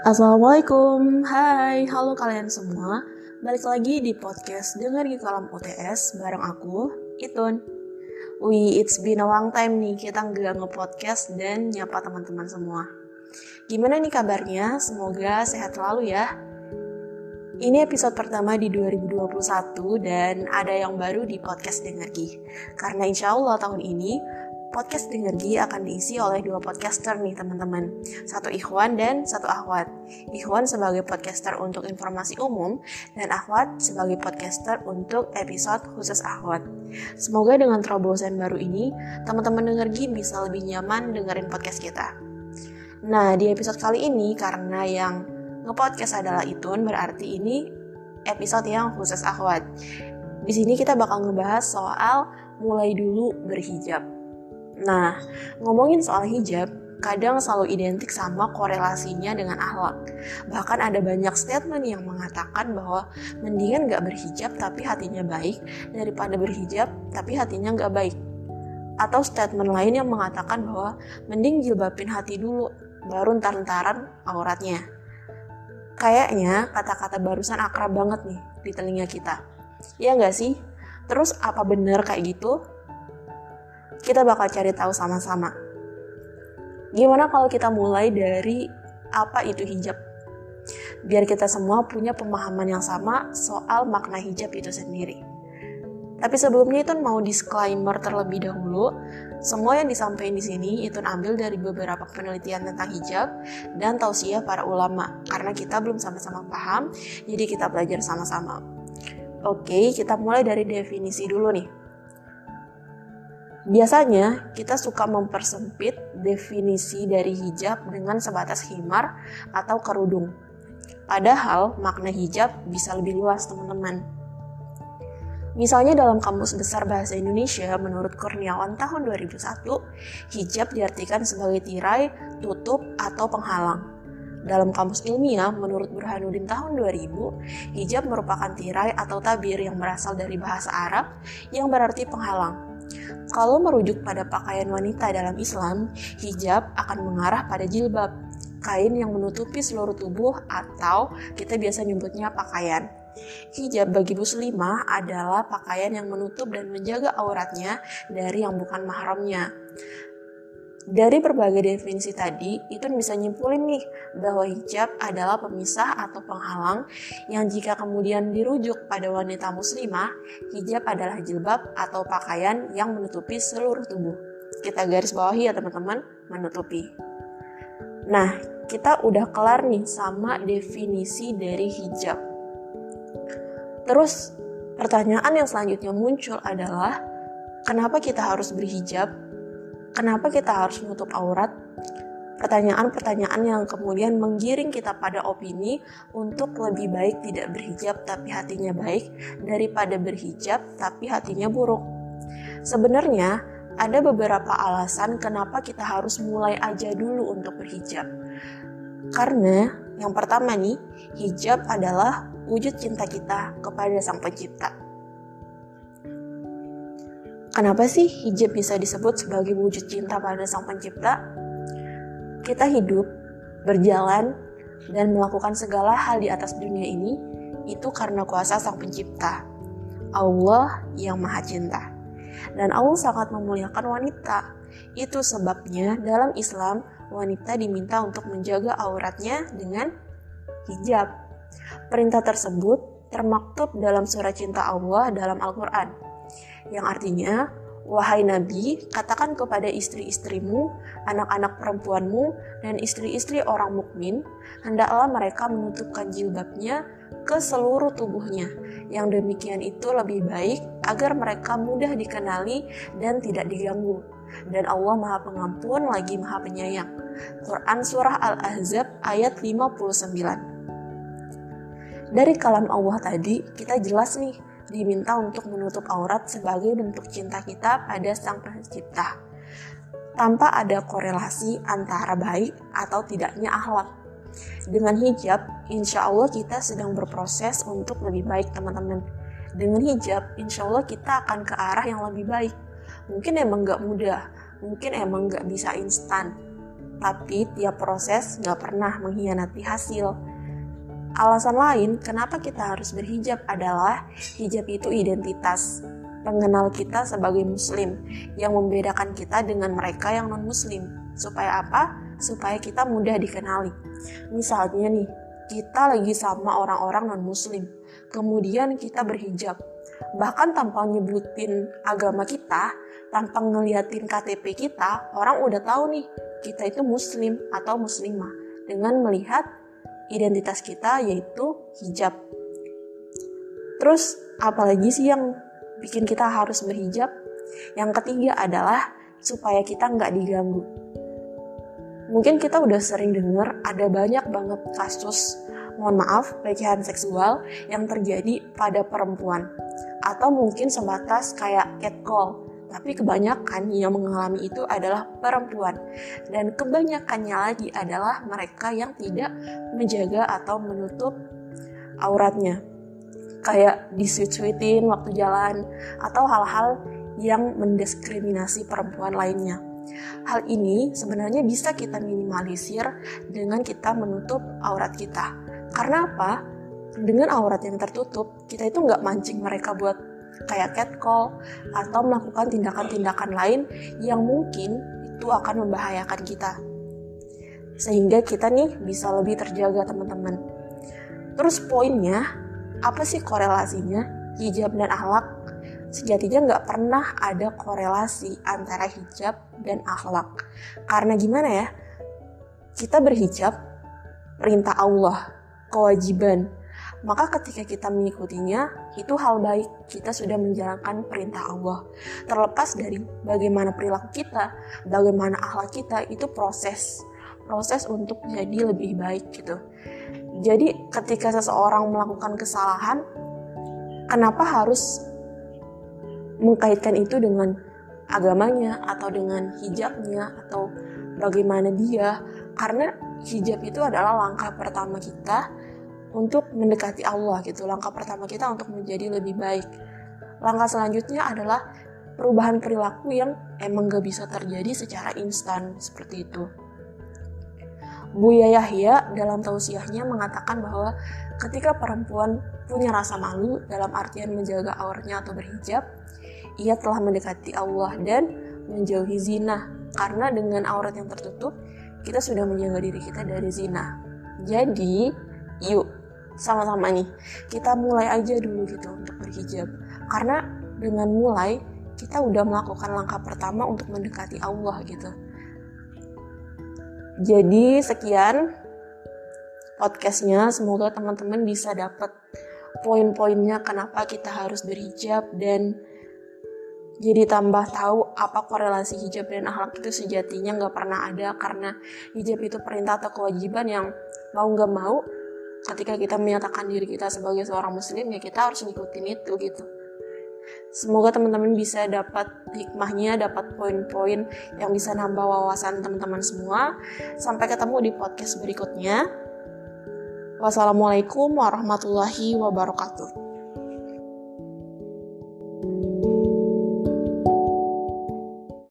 Assalamualaikum, hai, halo kalian semua. Balik lagi di podcast Dengar di Kalam UTS bareng aku, Itun. Wih, it's been a long time nih kita nggak nge-podcast dan nyapa teman-teman semua. Gimana nih kabarnya? Semoga sehat selalu ya. Ini episode pertama di 2021 dan ada yang baru di podcast Dengergi. Karena insya Allah tahun ini podcast Dengergi akan diisi oleh dua podcaster nih teman-teman. Satu Ikhwan dan satu Akhwat. Ikhwan sebagai podcaster untuk informasi umum dan Akhwat sebagai podcaster untuk episode khusus Akhwat. Semoga dengan terobosan baru ini, teman-teman Dengergi bisa lebih nyaman dengerin podcast kita. Nah, di episode kali ini karena yang nge-podcast adalah Itun, berarti ini episode yang khusus Akhwat. Di sini kita bakal ngebahas soal mulai dulu berhijab. Nah, ngomongin soal hijab, kadang selalu identik sama korelasinya dengan akhlak. Bahkan ada banyak statement yang mengatakan bahwa mendingan gak berhijab tapi hatinya baik daripada berhijab tapi hatinya gak baik. Atau statement lain yang mengatakan bahwa mending jilbabin hati dulu, baru ntar-ntaran auratnya. Kayaknya kata-kata barusan akrab banget nih di telinga kita. Iya gak sih? Terus apa bener kayak gitu? Kita bakal cari tahu sama-sama. Gimana kalau kita mulai dari apa itu hijab? Biar kita semua punya pemahaman yang sama soal makna hijab itu sendiri. Tapi sebelumnya itu mau disclaimer terlebih dahulu. Semua yang disampaikan di sini itu ambil dari beberapa penelitian tentang hijab dan tausiah para ulama karena kita belum sama-sama paham, jadi kita belajar sama-sama. Oke, kita mulai dari definisi dulu nih. Biasanya kita suka mempersempit definisi dari hijab dengan sebatas himar atau kerudung. Padahal makna hijab bisa lebih luas teman-teman. Misalnya dalam Kamus Besar Bahasa Indonesia menurut Kurniawan tahun 2001, hijab diartikan sebagai tirai, tutup, atau penghalang. Dalam kamus ilmiah, menurut Burhanuddin tahun 2000, hijab merupakan tirai atau tabir yang berasal dari bahasa Arab yang berarti penghalang. Kalau merujuk pada pakaian wanita dalam Islam, hijab akan mengarah pada jilbab, kain yang menutupi seluruh tubuh atau kita biasa nyebutnya pakaian. Hijab bagi muslimah adalah pakaian yang menutup dan menjaga auratnya dari yang bukan mahramnya. Dari berbagai definisi tadi, itu bisa nyimpulin nih bahwa hijab adalah pemisah atau penghalang yang jika kemudian dirujuk pada wanita muslimah, hijab adalah jilbab atau pakaian yang menutupi seluruh tubuh. Kita garis bawahi ya teman-teman, menutupi. Nah, kita udah kelar nih sama definisi dari hijab. Terus, pertanyaan yang selanjutnya muncul adalah, kenapa kita harus berhijab Kenapa kita harus menutup aurat? Pertanyaan-pertanyaan yang kemudian menggiring kita pada opini untuk lebih baik tidak berhijab tapi hatinya baik daripada berhijab tapi hatinya buruk. Sebenarnya ada beberapa alasan kenapa kita harus mulai aja dulu untuk berhijab. Karena yang pertama nih, hijab adalah wujud cinta kita kepada Sang Pencipta. Kenapa sih hijab bisa disebut sebagai wujud cinta pada Sang Pencipta? Kita hidup, berjalan, dan melakukan segala hal di atas dunia ini itu karena kuasa Sang Pencipta, Allah yang Maha Cinta. Dan Allah sangat memuliakan wanita. Itu sebabnya dalam Islam wanita diminta untuk menjaga auratnya dengan hijab. Perintah tersebut termaktub dalam surat cinta Allah dalam Al-Quran yang artinya, Wahai Nabi, katakan kepada istri-istrimu, anak-anak perempuanmu, dan istri-istri orang mukmin, hendaklah mereka menutupkan jilbabnya ke seluruh tubuhnya. Yang demikian itu lebih baik agar mereka mudah dikenali dan tidak diganggu. Dan Allah Maha Pengampun lagi Maha Penyayang. Quran Surah Al-Ahzab ayat 59. Dari kalam Allah tadi, kita jelas nih diminta untuk menutup aurat sebagai bentuk cinta kita pada Sang Pencipta, tanpa ada korelasi antara baik atau tidaknya akhlak. Dengan hijab, insya Allah kita sedang berproses untuk lebih baik teman-teman. Dengan hijab, insya Allah kita akan ke arah yang lebih baik. Mungkin emang gak mudah, mungkin emang gak bisa instan. tapi tiap proses gak pernah mengkhianati hasil. Alasan lain kenapa kita harus berhijab adalah hijab itu identitas, pengenal kita sebagai muslim yang membedakan kita dengan mereka yang non-muslim. Supaya apa? Supaya kita mudah dikenali. Misalnya nih, kita lagi sama orang-orang non-muslim, kemudian kita berhijab. Bahkan tanpa nyebutin agama kita, tanpa ngeliatin KTP kita, orang udah tahu nih, kita itu muslim atau muslimah dengan melihat identitas kita yaitu hijab. Terus apalagi sih yang bikin kita harus berhijab? Yang ketiga adalah supaya kita nggak diganggu. Mungkin kita udah sering dengar ada banyak banget kasus mohon maaf pelecehan seksual yang terjadi pada perempuan atau mungkin sebatas kayak catcall tapi kebanyakan yang mengalami itu adalah perempuan dan kebanyakannya lagi adalah mereka yang tidak menjaga atau menutup auratnya kayak disuit-suitin waktu jalan atau hal-hal yang mendiskriminasi perempuan lainnya. Hal ini sebenarnya bisa kita minimalisir dengan kita menutup aurat kita. Karena apa? Dengan aurat yang tertutup, kita itu nggak mancing mereka buat kayak catcall atau melakukan tindakan-tindakan lain yang mungkin itu akan membahayakan kita. Sehingga kita nih bisa lebih terjaga teman-teman. Terus poinnya, apa sih korelasinya hijab dan akhlak? Sejatinya nggak pernah ada korelasi antara hijab dan akhlak. Karena gimana ya? Kita berhijab, perintah Allah, kewajiban. Maka ketika kita mengikutinya, itu hal baik. Kita sudah menjalankan perintah Allah. Terlepas dari bagaimana perilaku kita, bagaimana akhlak kita, itu proses. Proses untuk jadi lebih baik gitu. Jadi ketika seseorang melakukan kesalahan, kenapa harus mengkaitkan itu dengan agamanya atau dengan hijabnya atau bagaimana dia? Karena hijab itu adalah langkah pertama kita untuk mendekati Allah gitu. Langkah pertama kita untuk menjadi lebih baik. Langkah selanjutnya adalah perubahan perilaku yang emang gak bisa terjadi secara instan seperti itu. Buya Yahya dalam tausiahnya mengatakan bahwa ketika perempuan punya rasa malu dalam artian menjaga auratnya atau berhijab, ia telah mendekati Allah dan menjauhi zina karena dengan aurat yang tertutup kita sudah menjaga diri kita dari zina. Jadi, yuk sama-sama nih. Kita mulai aja dulu gitu untuk berhijab. Karena dengan mulai kita udah melakukan langkah pertama untuk mendekati Allah gitu. Jadi sekian podcastnya. Semoga teman-teman bisa dapat poin-poinnya kenapa kita harus berhijab dan jadi tambah tahu apa korelasi hijab dan akhlak itu sejatinya nggak pernah ada. Karena hijab itu perintah atau kewajiban yang mau nggak mau ketika kita menyatakan diri kita sebagai seorang muslim ya kita harus ngikutin itu gitu. Semoga teman-teman bisa dapat hikmahnya, dapat poin-poin yang bisa nambah wawasan teman-teman semua. Sampai ketemu di podcast berikutnya. Wassalamualaikum warahmatullahi wabarakatuh.